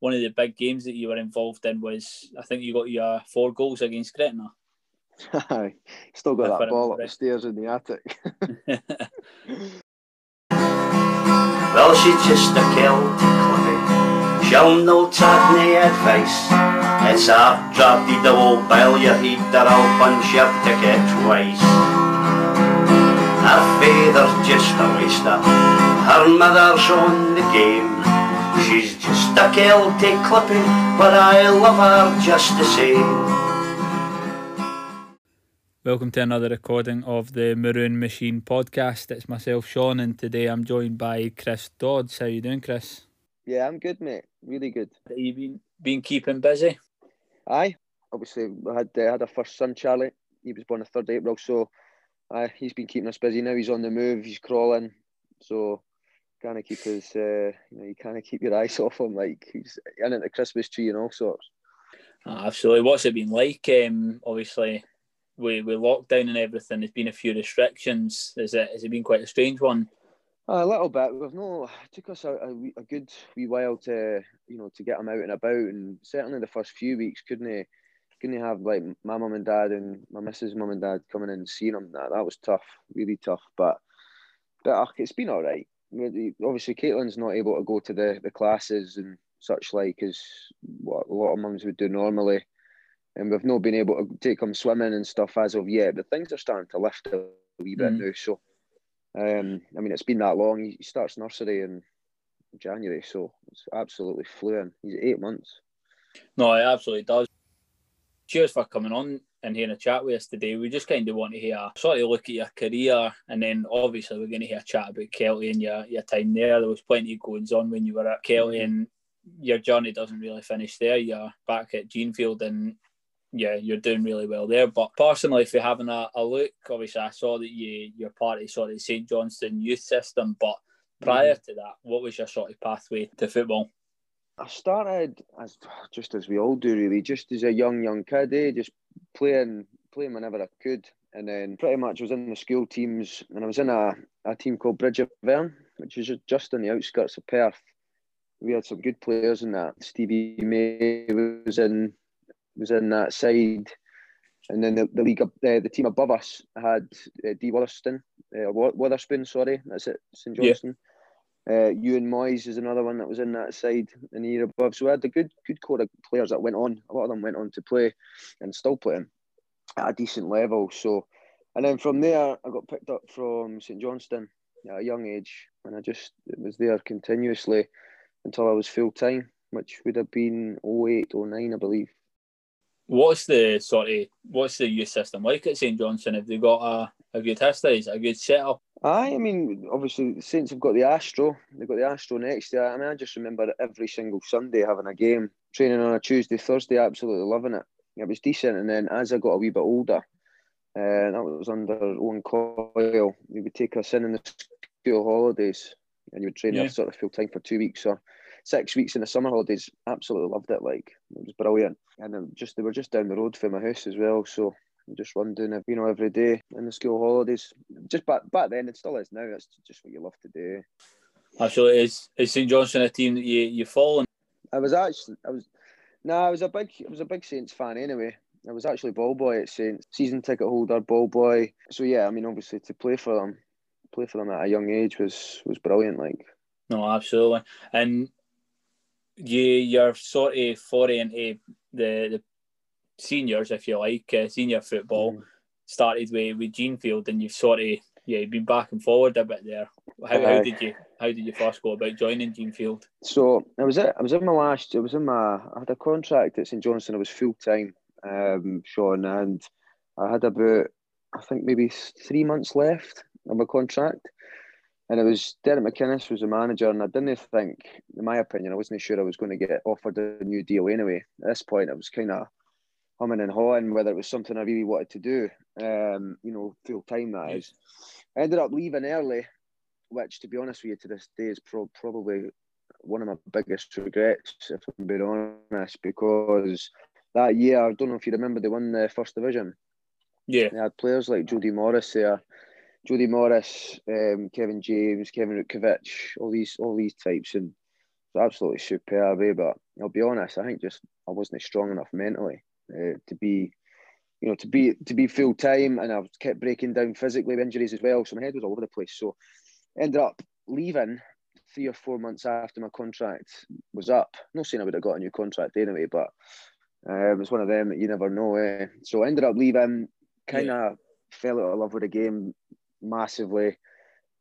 one of the big games that you were involved in was I think you got your four goals against Gretna. Aye, still got that ball upstairs in the attic. well, she's just a Celtic clippy. She'll no take no advice. It's a drop the double bell you heat that I'll punch your ticket twice. Her father's just a waster. Her mother's on the game. She's just a Celtic clippy, but I love her just the same. Welcome to another recording of the Maroon Machine podcast. It's myself, Shaun, and today I'm joined by Chris Dodds. How you doing, Chris? Yeah, I'm good, mate. Really good. Have you been been keeping busy? Aye, obviously I had uh, had a first son, Charlie. He was born the third April, so uh, he's been keeping us busy. Now he's on the move. He's crawling, so kind of keep his. Uh, you know, you kind of keep your eyes off him. Like he's in at the Christmas tree and all sorts. Ah, absolutely. What's it been like? Um, obviously, with, with lockdown and everything, there's been a few restrictions. Is it has it been quite a strange one? A little bit. We've no. It took us a, a, a, good wee while to you know to get him out and about, and certainly the first few weeks couldn't couldn't have like my mum and dad and my missus mum and dad coming in and seeing him. That that was tough, really tough. But but uh, it's been all right. Obviously, Caitlin's not able to go to the, the classes and such like as what a lot of mums would do normally and we've not been able to take him swimming and stuff as of yet. But things are starting to lift a wee bit mm. now. So, um, I mean, it's been that long. He starts nursery in January, so it's absolutely fluent. He's eight months. No, it absolutely does. Cheers for coming on and in a chat with us today. We just kind of want to hear sort of look at your career, and then obviously we're going to hear a chat about Kelty and your, your time there. There was plenty of goings on when you were at Kelty, mm-hmm. and your journey doesn't really finish there. You're back at Jeanfield, and yeah, you're doing really well there. But personally, if you're having a, a look, obviously I saw that you you're part of sort of St Johnstone youth system. But prior mm. to that, what was your sort of pathway to football? I started as just as we all do, really, just as a young young kid, eh? just playing playing whenever I could, and then pretty much was in the school teams, and I was in a, a team called Bridge of Earn, which is just on the outskirts of Perth. We had some good players in that. Stevie May was in was in that side. And then the, the league, uh, the team above us had uh, D. Wotherspoon, uh, Wotherspoon, sorry, that's it, St Johnstone. Yeah. Uh, Ewan Moyes is another one that was in that side in the year above. So we had a good, good core of players that went on. A lot of them went on to play and still playing at a decent level. So, and then from there, I got picked up from St Johnstone at a young age, and I just was there continuously until I was full time, which would have been 08, 09, I believe. What's the sort of what's the youth system like at St Johnstone? Have they got a, a good history? Is it a good setup? Aye, I mean, obviously, Saints have got the Astro. They've got the Astro next year. I mean, I just remember every single Sunday having a game, training on a Tuesday, Thursday, absolutely loving it. It was decent. And then as I got a wee bit older, uh, that was under Owen Coyle, he would take us in in the school holidays and you would train yeah. sort of full time for two weeks. So six weeks in the summer holidays. Absolutely loved it. Like it was brilliant, and just they were just down the road from my house as well. So I just run doing it, you know, every day in the school holidays. Just back back then, it still is now. That's just what you love to do. Absolutely, is is St Johnstone a team that you you follow? I was actually I was no, nah, I was a big I was a big Saints fan anyway. I was actually ball boy at Saints, season ticket holder, ball boy. So yeah, I mean, obviously to play for them, play for them at a young age was was brilliant. Like, no, absolutely. And you you're sort of foray into the the seniors, if you like, uh, senior football. Mm. Started with with Jeanfield, and you've sort of yeah been back and forward a bit there. How, uh, how did you how did you first go about joining Jeanfield? So I was at, I was in my last I was in my I had a contract at St Johnstone. I was full time, um, Shaun, and I had about I think maybe three months left on my contract. And it was Derek McInnes was the manager, and I didn't think, in my opinion, I wasn't sure I was going to get offered a new deal anyway. At this point, I was kind of humming and hawing whether it was something I really wanted to do, um, you know, full time that is. I ended up leaving early, which, to be honest with you, to this day is pro- probably one of my biggest regrets, if I'm being honest, because that year, I don't know if you remember, they won the first division. Yeah. They had players like Jody Morris there Jody Morris, um, Kevin James, Kevin Rutkiewicz, all these all these types, and was absolutely superb. Eh? But I'll be honest, I think just I wasn't strong enough mentally uh, to be, you know, to be to be full time, and I've kept breaking down physically with injuries as well. So my head was all over the place. So ended up leaving three or four months after my contract was up. Not saying I would have got a new contract anyway, but uh, it was one of them that you never know. Eh? So I ended up leaving, kind of yeah. fell out of love with the game massively,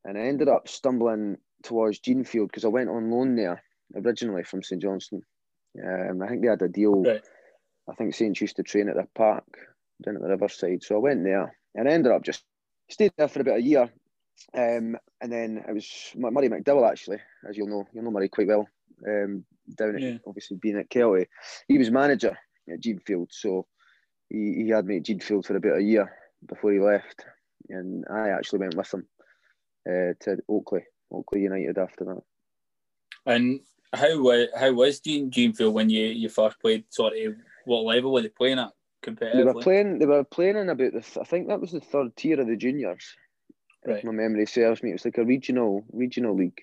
and I ended up stumbling towards Jeanfield because I went on loan there originally from St Johnstone. Um, I think they had a deal. Right. I think Saints used to train at the park down at the riverside, so I went there and I ended up just stayed there for about a year. Um, and then it was Murray McDowell actually, as you'll know, you'll know Murray quite well. Um, down at yeah. obviously being at Kelty, he was manager at Jeanfield, so he, he had me at Jeanfield for about a year before he left, and I actually went with him uh, to Oakley, Oakley United after that. And how was how was Jean Jeanfield when you, you first played? Sort of what level were they playing at? Competitively? They were playing. They were playing in about the. I think that was the third tier of the juniors. Right. If my memory serves me, it was like a regional regional league.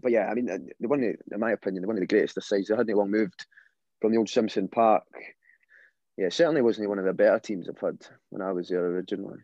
But yeah, I mean, the one, in my opinion, the one of the greatest sides. They hadn't long moved from the old Simpson Park. Yeah, certainly wasn't one of the better teams I've had when I was there originally.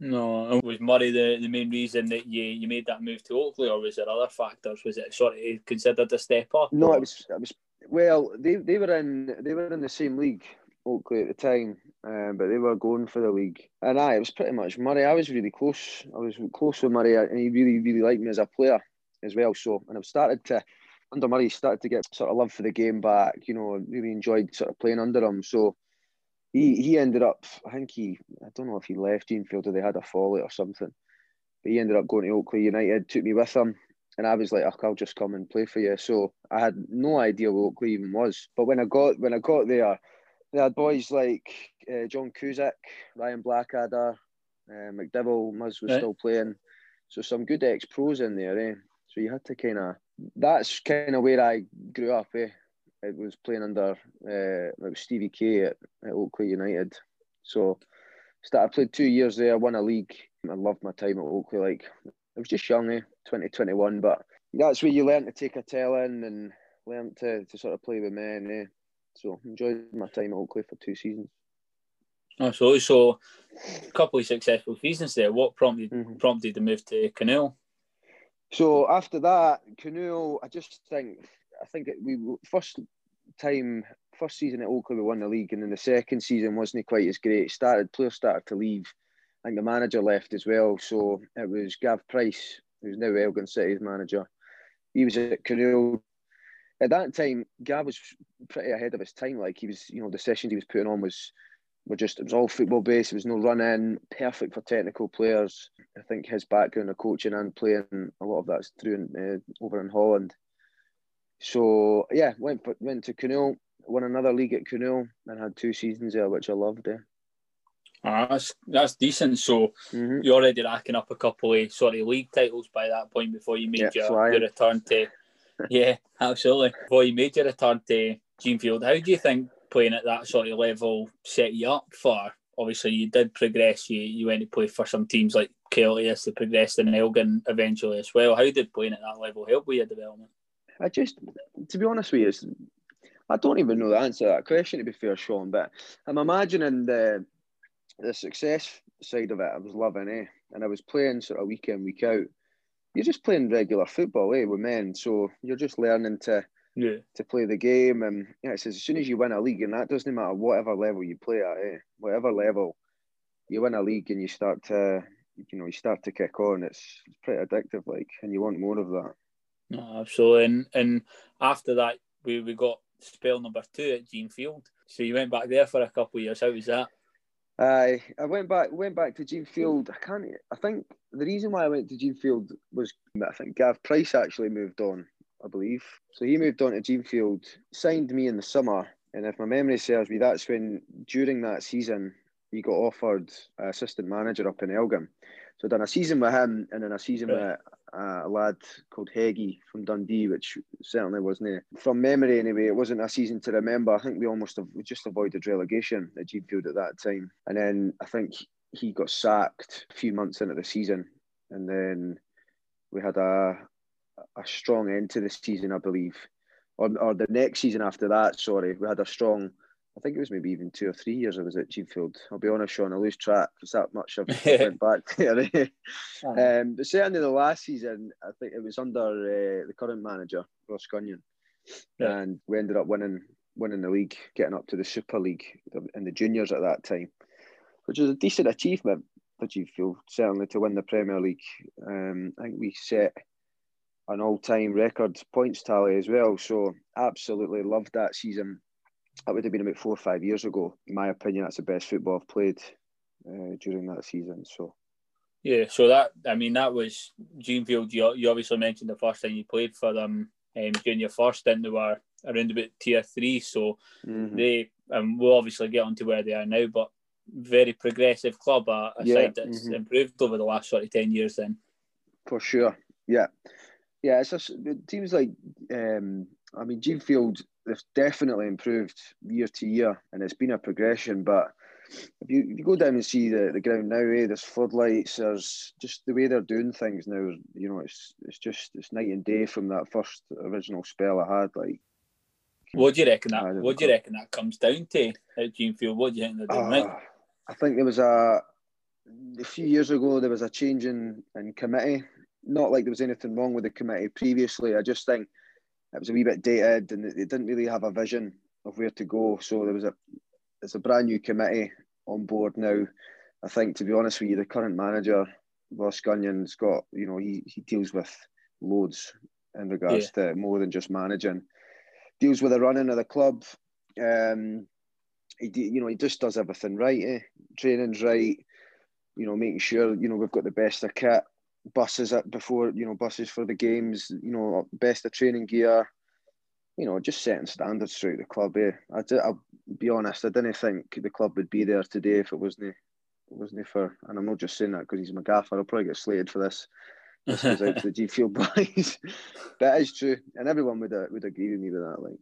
No, was Murray the, the main reason that you, you made that move to Oakley, or was there other factors? Was it sort of considered a step up? No, it was. It was well. They, they were in they were in the same league, Oakley at the time, um, but they were going for the league. And I, it was pretty much Murray. I was really close. I was close with Murray, and he really really liked me as a player as well. So, and I've started to under Murray started to get sort of love for the game back. You know, really enjoyed sort of playing under him. So he he ended up. I think he. I don't know if he left Jeanfield or they had a fallout or something. But he ended up going to Oakley United. Took me with him, and I was like, oh, "I'll just come and play for you." So I had no idea what Oakley even was. But when I got when I got there, they had boys like uh, John Cusack, Ryan Blackadder, uh, McDowell, Muzz was right. still playing. So some good ex pros in there, eh? So you had to kind of. That's kind of where I grew up, eh? It was playing under uh, it was Stevie K at, at Oakley United. So started played two years there, won a league. I loved my time at Oakley. Like I was just young, eh, 2021, but that's where you learn to take a telling and learn to, to sort of play with men. Eh? So enjoyed my time at Oakley for two seasons. Absolutely. So a couple of successful seasons there. What prompted mm-hmm. prompted the move to Kinnoull? So after that, Kinnoull, I just think I think it, we first time first season at Oakley we won the league, and then the second season wasn't quite as great. Started players started to leave. I think the manager left as well. So it was Gav Price, who's now Elgin City's manager. He was at Kinnoull. At that time, Gav was pretty ahead of his time. Like he was, you know, the sessions he was putting on was were just it was all football based. There was no run in, perfect for technical players. I think his background of coaching and playing a lot of that's through in, uh, over in Holland. So yeah, went went to Kinnoull, won another league at Kinnoull, and had two seasons there, which I loved. Eh? Ah, that's that's decent. So mm-hmm. you're already racking up a couple of sort of league titles by that point before you made yeah, your, your return to. yeah, absolutely. Before you made your return to Jeanfield, how do you think playing at that sort of level set you up for? Obviously, you did progress. You you went to play for some teams like Kelty, they progressed in Elgin eventually as well. How did playing at that level help with your development? I just, to be honest with you, I don't even know the answer to that question. To be fair, Shaun, but I'm imagining the the success side of it. I was loving, eh? And I was playing sort of week in, week out. You're just playing regular football, eh, with men. So you're just learning to yeah. to play the game. And yeah, it says as soon as you win a league, and that doesn't matter whatever level you play at, eh? Whatever level you win a league and you start to, you know, you start to kick on. It's, it's pretty addictive, like, and you want more of that. No, absolutely. And, and after that, we, we got spell number two at Jeanfield. So you went back there for a couple of years. How was that? I I went back went back to Jeanfield. I can't. I think the reason why I went to Jeanfield was I think Gav Price actually moved on. I believe so. He moved on to Jeanfield, signed me in the summer, and if my memory serves me, that's when during that season he got offered assistant manager up in Elgin. So done a season with him, and then a season right. with uh, a lad called Heggie from Dundee, which certainly wasn't from memory anyway. It wasn't a season to remember. I think we almost we just avoided relegation at Jeanfield at that time, and then I think he got sacked a few months into the season, and then we had a a strong end to the season, I believe, or or the next season after that. Sorry, we had a strong. I think it was maybe even two or three years I was at Jeanfield. I'll be honest, Shaun, I lose track because that much I've went back there. um, but certainly the last season, I think it was under uh, the current manager, Ross Gunyon, yeah. and we ended up winning winning the league, getting up to the Super League in the juniors at that time, which was a decent achievement for Jeanfield, certainly to win the Premier League. Um, I think we set an all-time record points tally as well. So absolutely loved that season. That would have been about four or five years ago. In my opinion, that's the best football I've played uh, during that season. So. Yeah, so that I mean that was Jeanfield. You, you obviously mentioned the first time you played for them um, during your first stint. They were around about tier three, so mm-hmm. they um, we'll obviously get on to where they are now. But very progressive club, a, a yeah, side that's mm-hmm. improved over the last sort of ten years. Then, for sure, yeah, yeah, it's just it seems like um, I mean, Jeanfield they've definitely improved year to year, and it's been a progression. But if you if you go down and see the, the ground now, eh, there's floodlights, there's just the way they're doing things now. You know, it's it's just it's night and day from that first original spell I had. Like, what do you reckon that? What do you reckon that comes down to at Jeanfield? What do you think they're doing uh, right? I think there was a a few years ago there was a change in, in committee not like there was anything wrong with the committee previously. I just think it was a wee bit dated and they didn't really have a vision of where to go. So there was a it's a brand new committee on board now. I think to be honest with you, the current manager, Ross Gunyon's got, you know, he, he deals with loads in regards yeah. to more than just managing. Deals with the running of the club. Um, he, you know, he just does everything right. Eh? Training's right. You know, making sure you know we've got the best of kit buses up before you know buses for the games you know best of training gear you know just setting standards throughout the club eh? I will be honest I didn't think the club would be there today if it wasn't wasn't for and I'm not just saying that because he's my gaffer I'll probably get slated for this this goes out to the Jeanfield boys that is true and everyone would uh, would agree with me with that like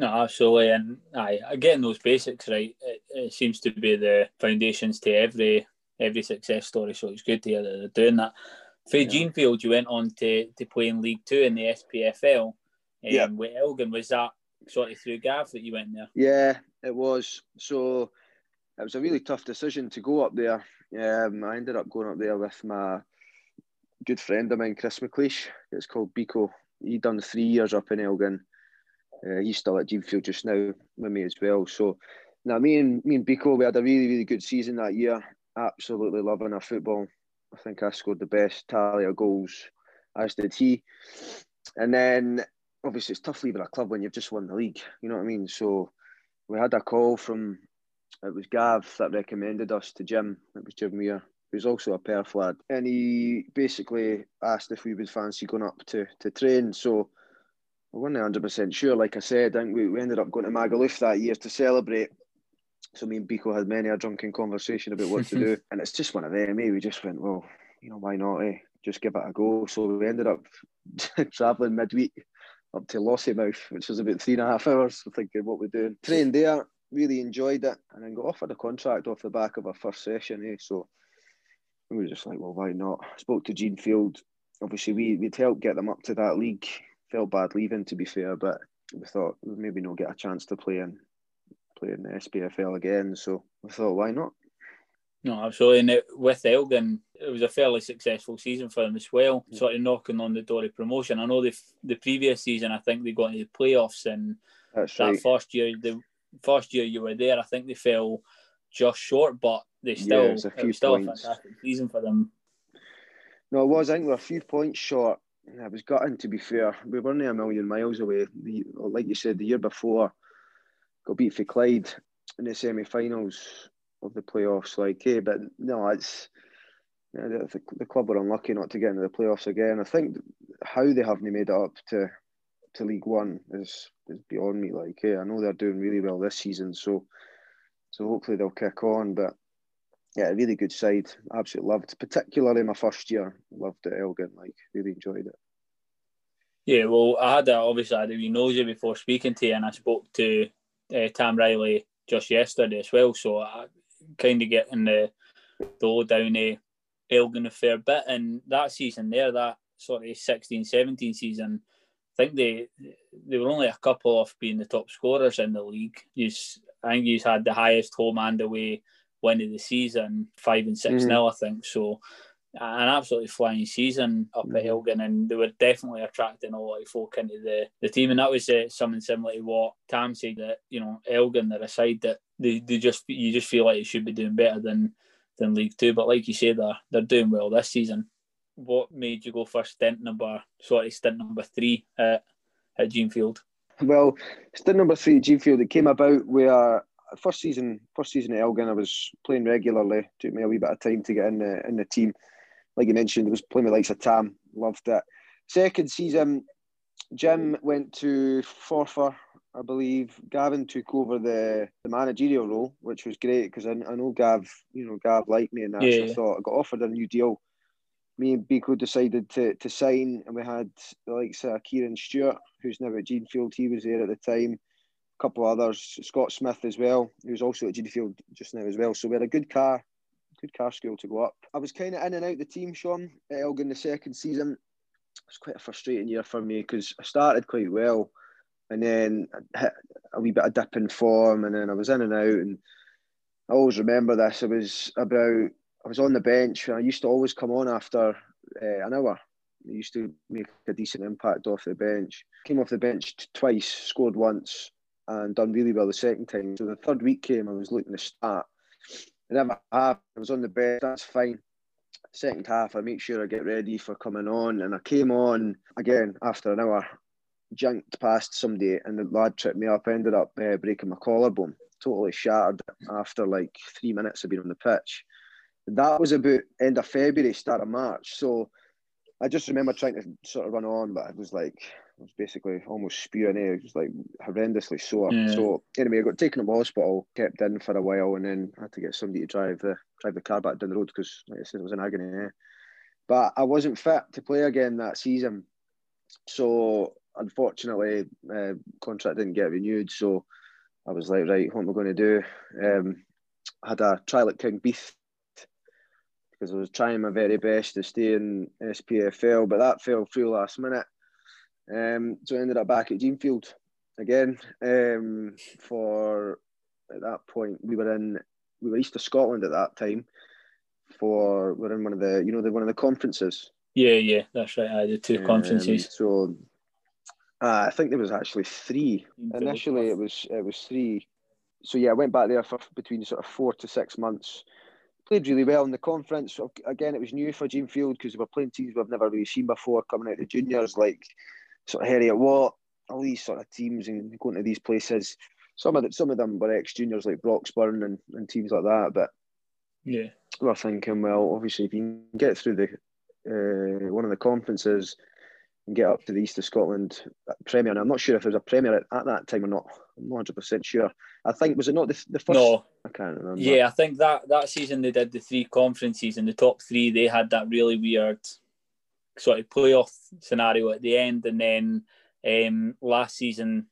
no, absolutely, and aye, getting those basics right, it, it seems to be the foundations to every every success story. So it's good to hear that they're doing that. For yeah. Jeanfield, you went on to, to play in League Two in the SPFL. Um, yeah. With Elgin, was that sort of through Gav that you went there? Yeah, it was. So it was a really tough decision to go up there. Um, I ended up going up there with my good friend of mine, Chris McLeish. It's called Biko. He done three years up in Elgin. Uh, he's still at Jeanfield just now with me as well. So now me and me and Biko, we had a really really good season that year absolutely loving our football. I think I scored the best tally of goals, as did he. And then obviously it's tough leaving a club when you've just won the league. You know what I mean? So we had a call from it was Gav that recommended us to Jim. It was Jim Weir, who's also a Perth lad, and he basically asked if we would fancy going up to to train. So we weren't hundred percent sure. Like I said, I think we, we ended up going to Magaluf that year to celebrate so me and Biko had many a drunken conversation about what to do, and it's just one of them. Eh? We just went, well, you know, why not? Eh? Just give it a go. So we ended up travelling midweek up to Lossiemouth, which was about three and a half hours. thinking what we're doing. Trained there, really enjoyed it, and then got offered a contract off the back of our first session. Eh? So we were just like, well, why not? Spoke to Jeanfield. Obviously, we we'd helped get them up to that league. Felt bad leaving, to be fair, but we thought maybe not get a chance to play in playing the SPFL again. So I thought, why not? No, absolutely. And it, with Elgin, it was a fairly successful season for them as well, yeah. sort of knocking on the door of promotion. I know the the previous season, I think they got into the playoffs, and That's that right. first year, the first year you were there, I think they fell just short, but they still yeah, it was a, few was still points. a fantastic season for them. No, it was. I think we were a few points short. I was gutting, to be fair. We were only a million miles away. The, like you said, the year before, got beat for Clyde in the semi-finals of the playoffs. Like, hey, but no, it's you know, the, the, club were unlucky not to get into the playoffs again. I think how they haven't made it up to to League One is is beyond me. Like, hey, I know they're doing really well this season, so so hopefully they'll kick on. But yeah, really good side. Absolutely loved, particularly my first year. Loved it, Elgin. Like, really enjoyed it. Yeah, well, I had a, obviously I had a wee nosy before speaking to you, and I spoke to uh, Tam Riley just yesterday as well. So I kind of getting the the low down uh, Elgin a fair bit, and that season there, that sort of 16 17 season, I think they they were only a couple off being the top scorers in the league. Yous, I think you had the highest home and away win of the season, five and 6 mm-hmm. nil, I think. So an absolutely flying season up at Elgin, and they were definitely attracting a lot of folk into the, the team. And that was uh, something similar to what Tam said that you know Elgin they're a side that they, they just you just feel like they should be doing better than than League Two. But like you said, they're they're doing well this season. What made you go for stint number sorry stint number three at at Jeanfield? Well, stint number three at Jeanfield it came about where first season first season at Elgin I was playing regularly. It took me a wee bit of time to get in the in the team like you mentioned, it was playing with likes of Tam, loved it. Second season, Jim went to Forfar, I believe. Gavin took over the, the managerial role, which was great because I, I know Gav, you know, Gav liked me and that. Yeah, so I thought I got offered a new deal. Me and Biko decided to, to sign, and we had the likes of Kieran Stewart, who's now at Jeanfield. He was there at the time. A couple of others, Scott Smith as well, who's also at Jeanfield just now as well. So we had a good car good car school to go up. I was kind of in and out the team, Shaun, at Elgin the second season. It was quite a frustrating year for me because I started quite well and then hit a wee bit of dip in form and then I was in and out. And I always remember this. It was about, I was on the bench and I used to always come on after uh, an hour. I used to make a decent impact off the bench. Came off the bench twice, scored once, and done really well the second time. So the third week came, I was looking to start. I never have. I was on the bed. That's fine. Second half, I make sure I get ready for coming on, and I came on again after an hour. Junked past somebody, and the lad tripped me up. Ended up uh, breaking my collarbone. Totally shattered after like three minutes of being on the pitch. That was about end of February, start of March. So I just remember trying to sort of run on, but it was like I was basically almost spewing air, It was like horrendously sore. Yeah. So anyway, I got taken to hospital, kept in for a while, and then I had to get somebody to drive the drive the car back down the road because, like I said, it was in agony. Eh? But I wasn't fit to play again that season, so unfortunately, uh, contract didn't get renewed. So I was like, right, what am I going to do? Um, I had a trial at Cowdenbeath because I was trying my very best to stay in SPFL, but that fell through last minute. Um, so I ended up back at Jeanfield again um, for at that point we were in we were east of Scotland at that time for we are in one of the you know the one of the conferences. Yeah, yeah, that's right. I did two um, conferences. So uh, I think there was actually three. Initially, it was it was three. So yeah, I went back there for between sort of four to six months. Played really well in the conference. Again, it was new for Jeanfield because we were playing teams we've never really seen before coming out of the juniors, like sort of Heriot Watt, all these sort of teams and going to these places. Some of the, some of them were ex juniors like Broxburn and, and teams like that. But yeah, we're thinking, well, obviously, if you can get through the uh, one of the conferences and get up to the east of Scotland Premier, and I'm not sure if there was a Premier at, at that time or not. I'm not 100 percent sure. I think was it not the, the first? No, I can't remember. Yeah, I think that that season they did the three conferences, and the top three they had that really weird sort of playoff scenario at the end, and then um, last season,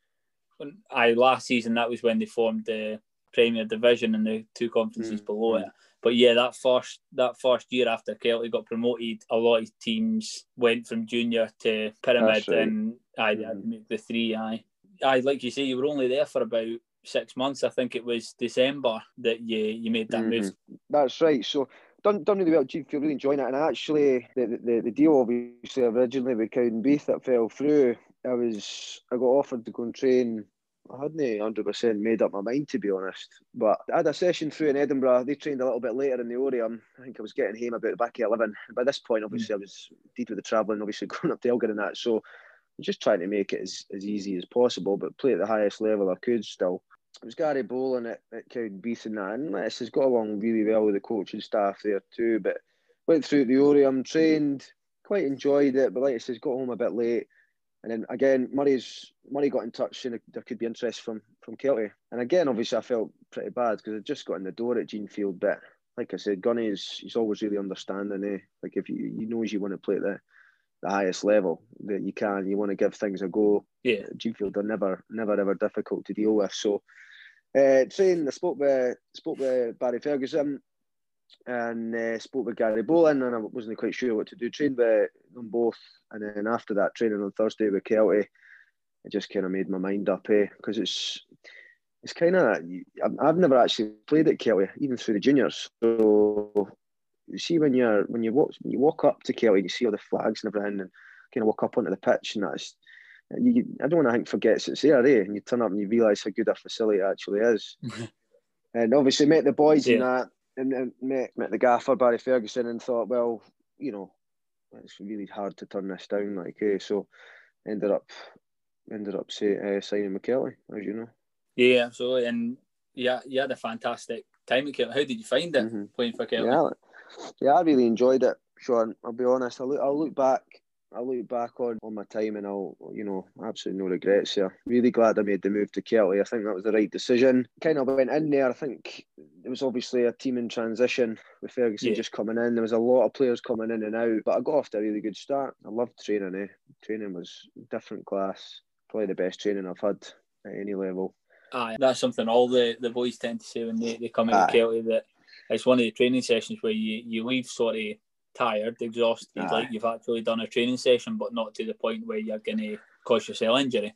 I last season that was when they formed the Premier Division and the two conferences mm. below it. But yeah, that first that first year after Kelty got promoted, a lot of teams went from junior to pyramid, right. and I mm. make the three. I, I like you say, you were only there for about six months. I think it was December that you you made that mm-hmm. move. That's right. So done done really well. Feel really enjoying it. And actually, the, the, the deal obviously originally with Cowdenbeath that fell through. I was I got offered to go and train. I hadn't hundred percent made up my mind to be honest. But I had a session through in Edinburgh. They trained a little bit later in the Oriam. I think I was getting home about the back of eleven. By this point, hmm. obviously, I was deep with the travelling, obviously going up to Elgin and that. So I'm just trying to make it as, as easy as possible, but play at the highest level I could still it was Gary Bollan at, at Cowdenbeath and that. And Les has got along really well with the coaching staff there too. But went through the Oriam, trained, quite enjoyed it. But like I said, got home a bit late. And then again, Murray's Murray got in touch and there could be interest from from Kelty. And again, obviously, I felt pretty bad because I just got in the door at Jeanfield. But like I said, Gunny is he's always really understanding. Eh? Like if you he knows you want to play at the highest level that you can, you want to give things a go. Yeah, Jeanfield are never never ever difficult to deal with. So uh, train, I spoke with spoke with Barry Ferguson. and uh, spoke with Gary Bollan, and I wasn't quite sure what to do. Trained with them both, and then after that training on Thursday with Kelty, I just kind of made my mind up, eh? Because it's it's kind of I've never actually played at Kelty, even through the juniors. So you see when you're when you walk when you walk up to Kelty, you see all the flags and everything, and kind of walk up onto the pitch, and that's you, I don't want to think forgets it's there, eh? And you turn up and you realise how good a facility actually is. and obviously met the boys yeah. and that, and, and met met the gaffer Barry Ferguson, and thought, well, you know, it's really hard to turn this down, like, eh? So ended up ended up say, uh, signing McKelly, as you know. Yeah, absolutely, and yeah, you had a fantastic time at Kelty. How did you find it mm-hmm. playing for Kelty? Yeah, yeah, I really enjoyed it, Shaun. I'll be honest. I'll look, I'll look back. I'll look back on, on my time and I'll, you know, absolutely no regrets here. Really glad I made the move to Kelty. I think that was the right decision. Kind of went in there. I think it was obviously a team in transition with Ferguson yeah. just coming in. There was a lot of players coming in and out, but I got off to a really good start. I loved training. Eh? Training was different class. Probably the best training I've had at any level. Aye, that's something all the, the boys tend to say when they, they come into Kelty that it's one of the training sessions where you, you leave sort of tired, exhausted, Aye. like you've actually done a training session, but not to the point where you're going to cause yourself injury.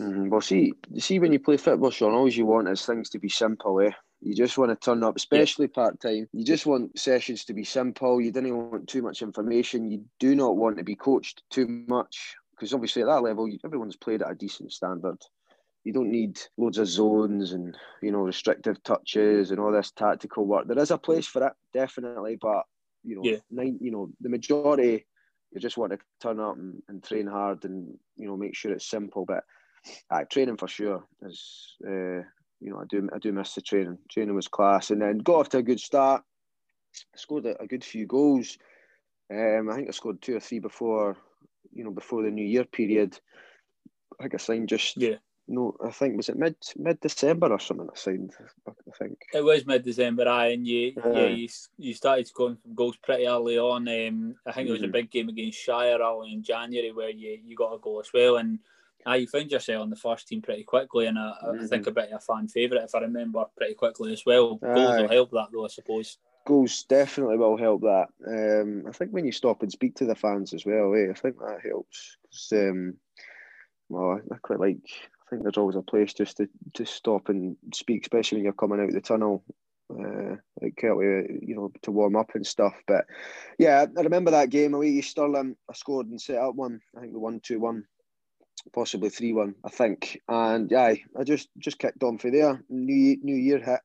Mm-hmm. Well, see, see, when you play football, Shaun, all you want is things to be simple. Eh? You just want to turn up, especially yeah. part time. You just want sessions to be simple. You don't want too much information. You do not want to be coached too much because obviously at that level, everyone's played at a decent standard you don't need loads of zones and you know restrictive touches and all this tactical work. There is a place for it, definitely, but you know, yeah. nine, you know, the majority you just want to turn up and, and, train hard and you know make sure it's simple. But uh, training for sure is uh, you know I do I do miss the training. Training was class, and then got off to a good start. Scored a, a good few goals. Um, I think I scored two or three before you know before the New Year period. I think I signed just yeah no, I think was it mid mid December or something. I signed. I think it was mid December. I and you, uh, yeah, you, you started scoring goals pretty early on. Um, I think it was mm-hmm. a big game against Shire early in January where you, you got a goal as well, and uh, you found yourself on the first team pretty quickly, and I, mm-hmm. I think a bit of a fan favourite if I remember pretty quickly as well. Goals will help that though, I suppose. Goals definitely will help that. Um, I think when you stop and speak to the fans as well, eh, I think that helps. Um, well, I quite like I think there's always a place just to, to stop and speak, especially when you're coming out of the tunnel, uh, like Kelty, you know, to warm up and stuff. But yeah, I remember that game away to Stirling. I scored and set up one. I think the one two one, possibly three one. I think, and yeah, I just just kicked on for there. New New Year hit.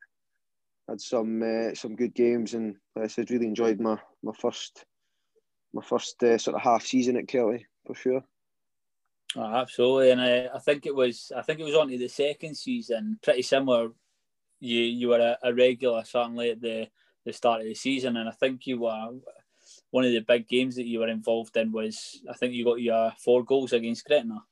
Had some uh, some good games, and like I said, really enjoyed my my first my first uh, sort of half season at Kelty for sure. Oh, absolutely, and I, I think it was I think it was on to the second season, pretty similar. You you were a, a, regular certainly at the the start of the season, and I think you were one of the big games that you were involved in was I think you got your four goals against Gretna.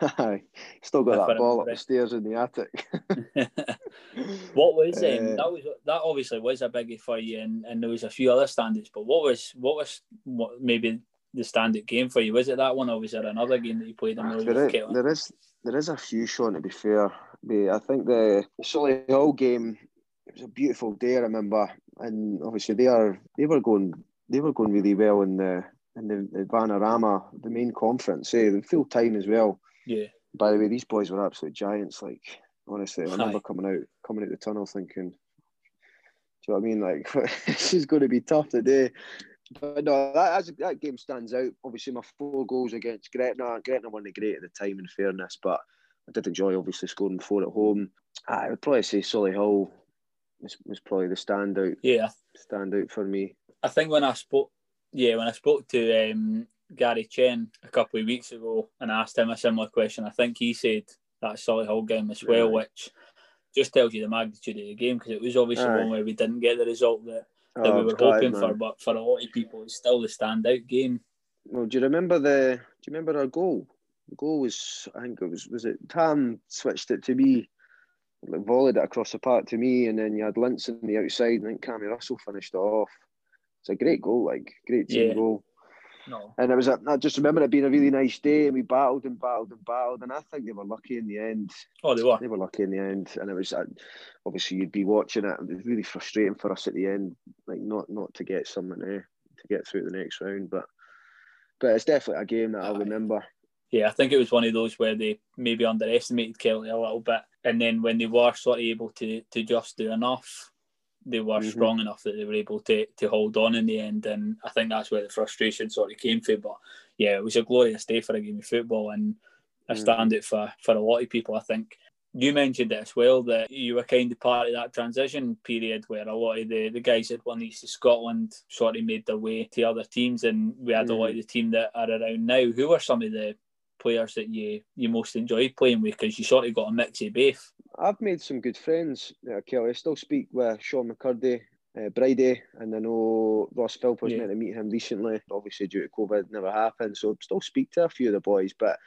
Still got that ball upstairs in the attic. what was um, that was that obviously was a biggie for you, and, and there was a few other standards. But what was what was what maybe the standard game for you? Was it that one, or was there another game that you played in there, is, there is there is a few, Shaun. To be fair, I think the Solihull game. It was a beautiful day. I remember, and obviously they are they were going they were going really well in the in the, the Vanarama, the main conference. Eh, the full time as well. Yeah. By the way, these boys were absolute giants. Like honestly, I remember Aye. coming out coming out the tunnel thinking, do you know what I mean? Like this is going to be tough today. But no, that, that game stands out. Obviously, my four goals against Gretna. Gretna weren't great at the time, in fairness, but I did enjoy obviously scoring four at home. I would probably say Solihull was, was probably the standout. Yeah, standout for me. I think when I spoke, yeah, when I spoke to um, Gary Chen a couple of weeks ago and I asked him a similar question, I think he said that Solihull game as well, which just tells you the magnitude of the game because it was obviously Aye. one where we didn't get the result that that oh, we were hoping for, but for a lot of people, it's still the standout game. Well, do you remember the? Do you remember our goal? The goal was, I think it was, was it Tam switched it to me, like volleyed it across the park to me, and then you had Lintz the outside, and then Cammy Russell finished it off. It's a great goal, like great team yeah. goal. No. And it was, a, I just remember it being a really nice day, and we battled and battled and battled, and I think they were lucky in the end. Oh, they were. They were lucky in the end, and it was uh, obviously you'd be watching it. It was really frustrating for us at the end, like not not to get something eh, to get through the next round, but but it's definitely a game that I'll remember. Yeah, I think it was one of those where they maybe underestimated Kelty a little bit, and then when they were sort of able to to just do enough, they were Mhm. strong enough that they were able to to hold on in the end. And I think that's where the frustration sort of came from. But yeah, it was a glorious day for a game of football, and a Mhm. standout for for a lot of people. I think. You mentioned it as well that you were kind of part of that transition period where a lot of the, the guys that won East of Scotland sort of made their way to other teams, and we had a lot of the team that are around now. Who were some of the players that you you most enjoyed playing with because you sort of got a mix of both. I've made some good friends, uh, Kelty. I still speak with Sean McCurdy, uh, Bridie, and I know Ross Philp was Yeah. meant to meet him recently. Obviously, due to COVID, it never happened. So still speak to a few of the boys. But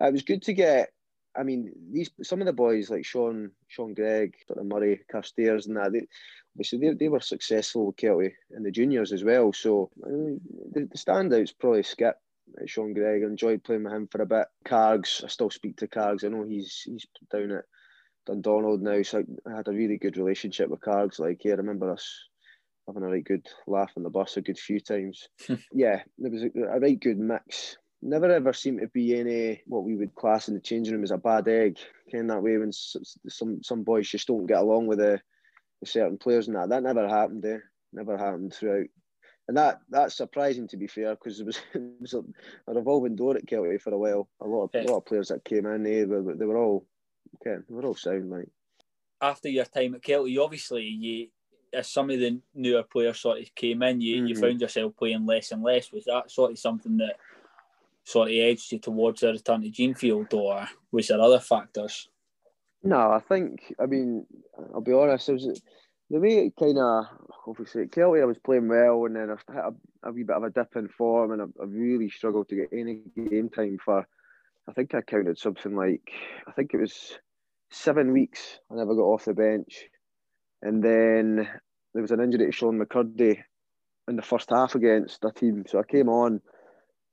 it was good to get. I mean, these some of the boys like Sean, Sean Gregg, sort of Murray, Carstairs, and that. They, obviously, they, they were successful with Kelty in the juniors as well. So I mean, the, the standouts probably Skip. uh, Sean Gregg, I enjoyed playing with him for a bit. Cargs, I still speak to Cargs. I know he's he's down at Dundonald now, so I had a really good relationship with Cargs. Like, yeah, I remember us having a right good laugh on the bus a good few times. yeah, there was a, a right good mix. Never ever seemed to be any what we would class in the changing room as a bad egg. Kind that way when some some boys just don't get along with the with certain players and that. That never happened. Eh? Never happened throughout. And that that's surprising to be fair because it was, it was a, a revolving door at Kelty for a while. A lot of Yeah. a lot of players that came in, eh, they were, they were all okay, were all sound like. After your time at Kelty, obviously you as some of the newer players sort of came in, you, you Mhm. found yourself playing less and less. Was that sort of something that sort of edged you towards a return to Jeanfield, or was there other factors? No, I think I mean I'll be honest. It was the way it kind of obviously at Kelty I was playing well, and then I hit a, a wee bit of a dip in form, and I, I really struggled to get any game time for. I think I counted something like I think it was seven weeks. I never got off the bench, and then there was an injury to Sean McCurdy in the first half against the team, so I came on.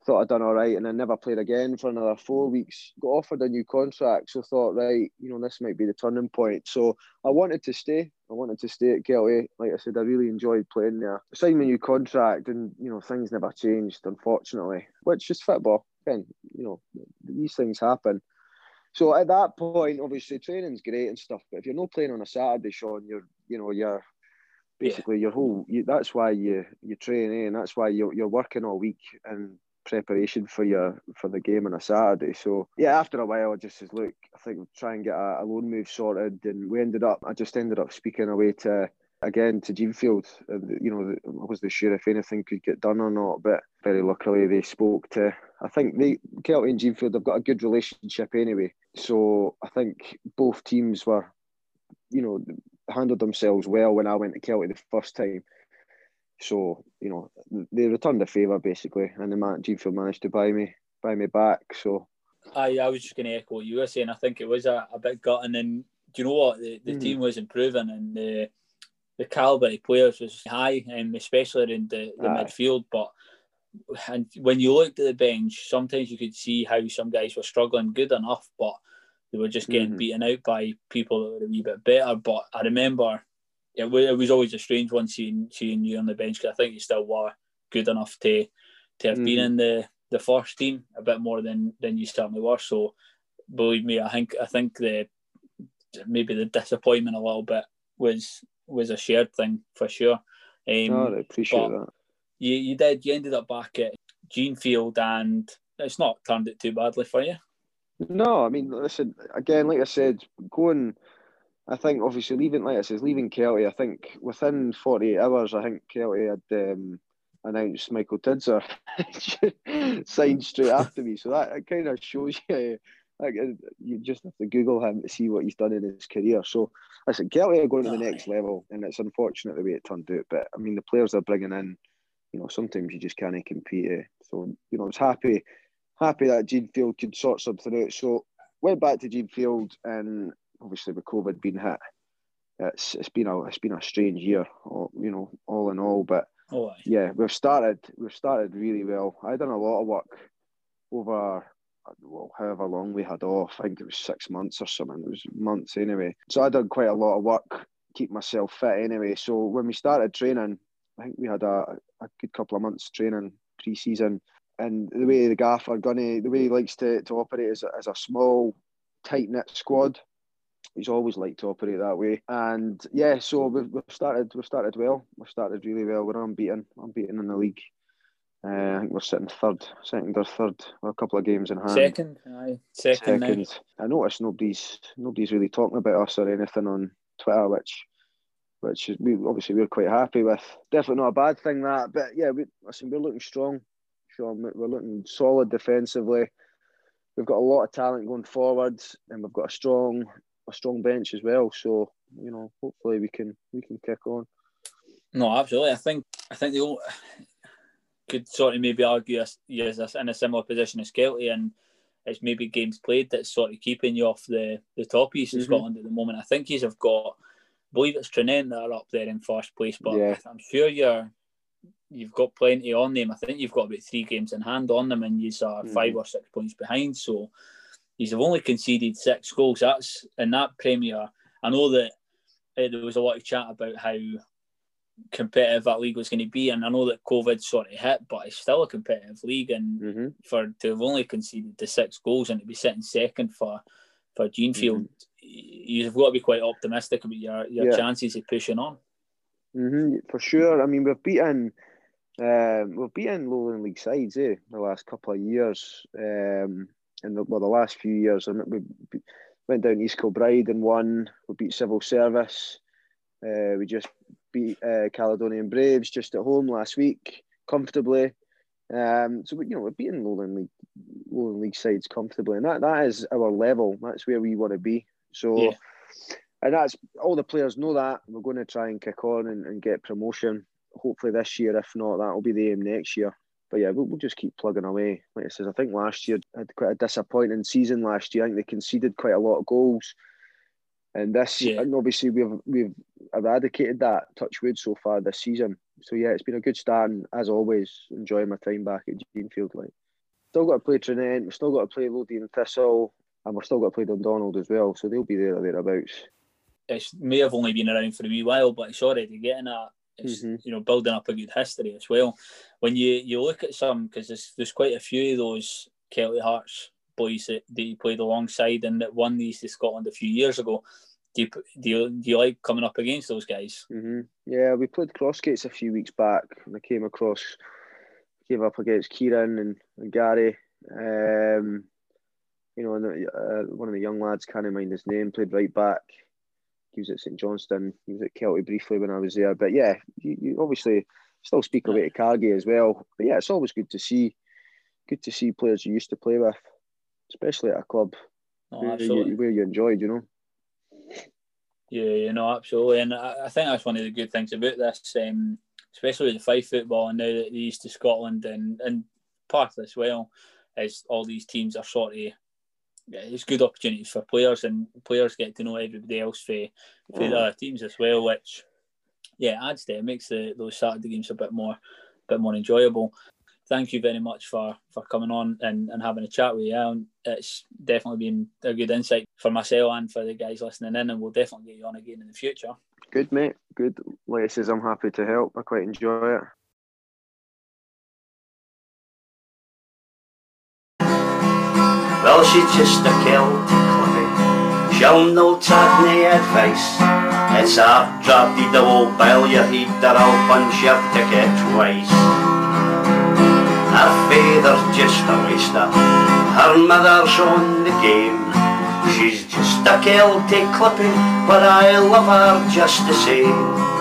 Thought I'd done all right, and then never played again for another four weeks. Got offered a new contract, so thought, right, you know, this might be the turning point. So I wanted to stay. I wanted to stay at Kelty. Like I said, I really enjoyed playing there. Signed my new contract, and you know, things never changed, unfortunately. Which is football. You know, these things happen. So at that point, obviously, training's great and stuff. But if you're not playing on a Saturday, Shaun, you're, you know, you're basically your whole. You, that's why you you train, eh? and that's why you're you're working all week and preparation for your for the game on a Saturday. So yeah, after a while, I just says, look, I think we'll try and get a, a loan move sorted, and we ended up. I just ended up speaking away to again to Jeanfield. And you know, I wasn't sure if anything could get done or not, but very luckily they spoke to. I think they Kelty and Jeanfield have got a good relationship anyway. So I think both teams were, you know, handled themselves well when I went to Kelty the first time. So you know they returned the favour basically, and the man Jeanfield managed to buy me buy me back. So I I was just going to echo what you were saying. I think it was a, a bit gutting, and do you know what? The, the Mhm. team was improving, and the the calibre of players was high, and especially in the, the Aye. midfield. But and when you looked at the bench, sometimes you could see how some guys were struggling good enough, but they were just getting Mhm. beaten out by people that were a wee bit better. But I remember it was, it was always a strange one seeing seeing you on the bench because I think you still were good enough to to have been Mhm. in the, the first team a bit more than than you certainly were. So believe me, I think I think the maybe the disappointment a little bit was was a shared thing for sure. Um, no, I appreciate that. You you did you ended up back at Jeanfield and it's not turned it too badly for you. No, I mean, listen, again, like I said, going, I think obviously leaving, like I said, leaving Kelty, I think within 48 hours, I think Kelty had um, announced Michael Tidser signed straight after me. So that kind of shows you, like, uh, you just have to Google him to see what he's done in his career. So, listen, Kelty are going to the next level, and it's unfortunate the way it turned out. But I mean, the players they're bringing in, you know, sometimes you just can't compete. Eh? So, you know, I was happy happy that Jeanfield could sort something out. So went back to Jeanfield, and obviously with COVID being hit, it's it's been a it's been a strange year, you know, all in all. But Oh, yeah, we've started we've started really well. I done a lot of work over well, however long we had off. I think it was six months or something. It was months anyway. So I done quite a lot of work, keep myself fit anyway. So when we started training, I think we had a, a good couple of months training pre-season. And the way the gaffer Gunny, the way he likes to, to operate is as a small, tight knit squad. He's always liked to operate that way. And yeah, so we've, we've started we've started well. We've started really well. We're unbeaten, unbeaten in the league. Uh, I think we're sitting third, second or third, We're a couple of games in hand. Second, aye, second. now. Second. I noticed nobody's nobody's really talking about us or anything on Twitter, which which is, we obviously we're quite happy with. Definitely not a bad thing that, but yeah, we listen. We're looking strong. Shaun, we're looking solid defensively. We've got a lot of talent going forwards, and we've got a strong a strong bench as well. So you know, hopefully we can we can kick on. No, absolutely. I think I think the old, could sort of maybe argue yes, in a similar position as Kelty, and it's maybe games played that's sort of keeping you off the the top east of Mhm. Scotland at the moment. I think he's have got, believe it's Tranent that are up there in first place, but Yeah. I'm sure you're. You've got plenty on them. I think you've got about three games in hand on them, and you are five Mhm. or six points behind. So, he's have only conceded six goals. That's in that Premier. I know that uh, there was a lot of chat about how competitive that league was going to be, and I know that COVID sort of hit, but it's still a competitive league, and Mm-hmm. for to have only conceded the six goals and to be sitting second for for Jeanfield, you've got to be quite optimistic about your, your Yeah. chances of pushing on. hmm for sure. I mean, we've beaten um, we've beaten Lowland League sides, eh? The last couple of years, um, and the, well, the last few years, I mean, we went down East Kilbride and won. We beat Civil Service. Uh, we just beat uh, Caledonian Braves just at home last week comfortably. Um, so we, you know, we're beating Lowland League, Lowland League sides comfortably, and that, that is our level. That's where we want to be. So. Yeah. And that's all the players know that. We're going to try and kick on and, and get promotion. Hopefully this year. If not, that'll be the aim next year. But yeah, we'll, we'll just keep plugging away. Like I said, I think last year had quite a disappointing season. Last year, I think they conceded quite a lot of goals. And this, Yeah. and obviously we've we've eradicated that touch wood so far this season. So yeah, it's been a good start. And as always, enjoying my time back at Jeanfield. Like, still got to play Tranent. We've still got to play Lothian Thistle, and we've still got to play Dundonald as well. So they'll be there or thereabouts. It may have only been around for a wee while, but it's already getting a it's Mhm. you know building up a good history as well. When you you look at some because there's there's quite a few of those Kelty Hearts boys that, that you played alongside and that won these to Scotland a few years ago. Do you, do you, do you like coming up against those guys? hmm Yeah, we played Crossgates a few weeks back, and I came across, came up against Kieran and, and Gary. Um, you know, and the, uh, one of the young lads, can't mind his name, played right back. He was at St Johnstone. He was at Kelty briefly when I was there. But yeah, you, you obviously still speak away to Cargie as well. But yeah, it's always good to see, good to see players you used to play with, especially at a club No, where, you, where you enjoyed. You know. Yeah, you know, absolutely. And I, I think that's one of the good things about this, um, especially with the five football and now that the East of Scotland and, and Perth as well, is all these teams are sort of, yeah, it's good opportunities for players and players get to know everybody else for, for the mm. other teams as well, which, yeah, adds to it, makes the, those Saturday games a bit more, a bit more enjoyable. Thank you very much for, for coming on and, and having a chat with you. And it's definitely been a good insight for myself and for the guys listening in, and we'll definitely get you on again in the future. Good mate, good. Like I says, I'm happy to help. I quite enjoy it. Well, she's just a Celtic clippy. She'll no take nae advice. It's a drafty double bill you heed her up on your ticket twice. Her father's just a waster. Her mother's on the game. She's just a Celtic clippy, but I love her just the same.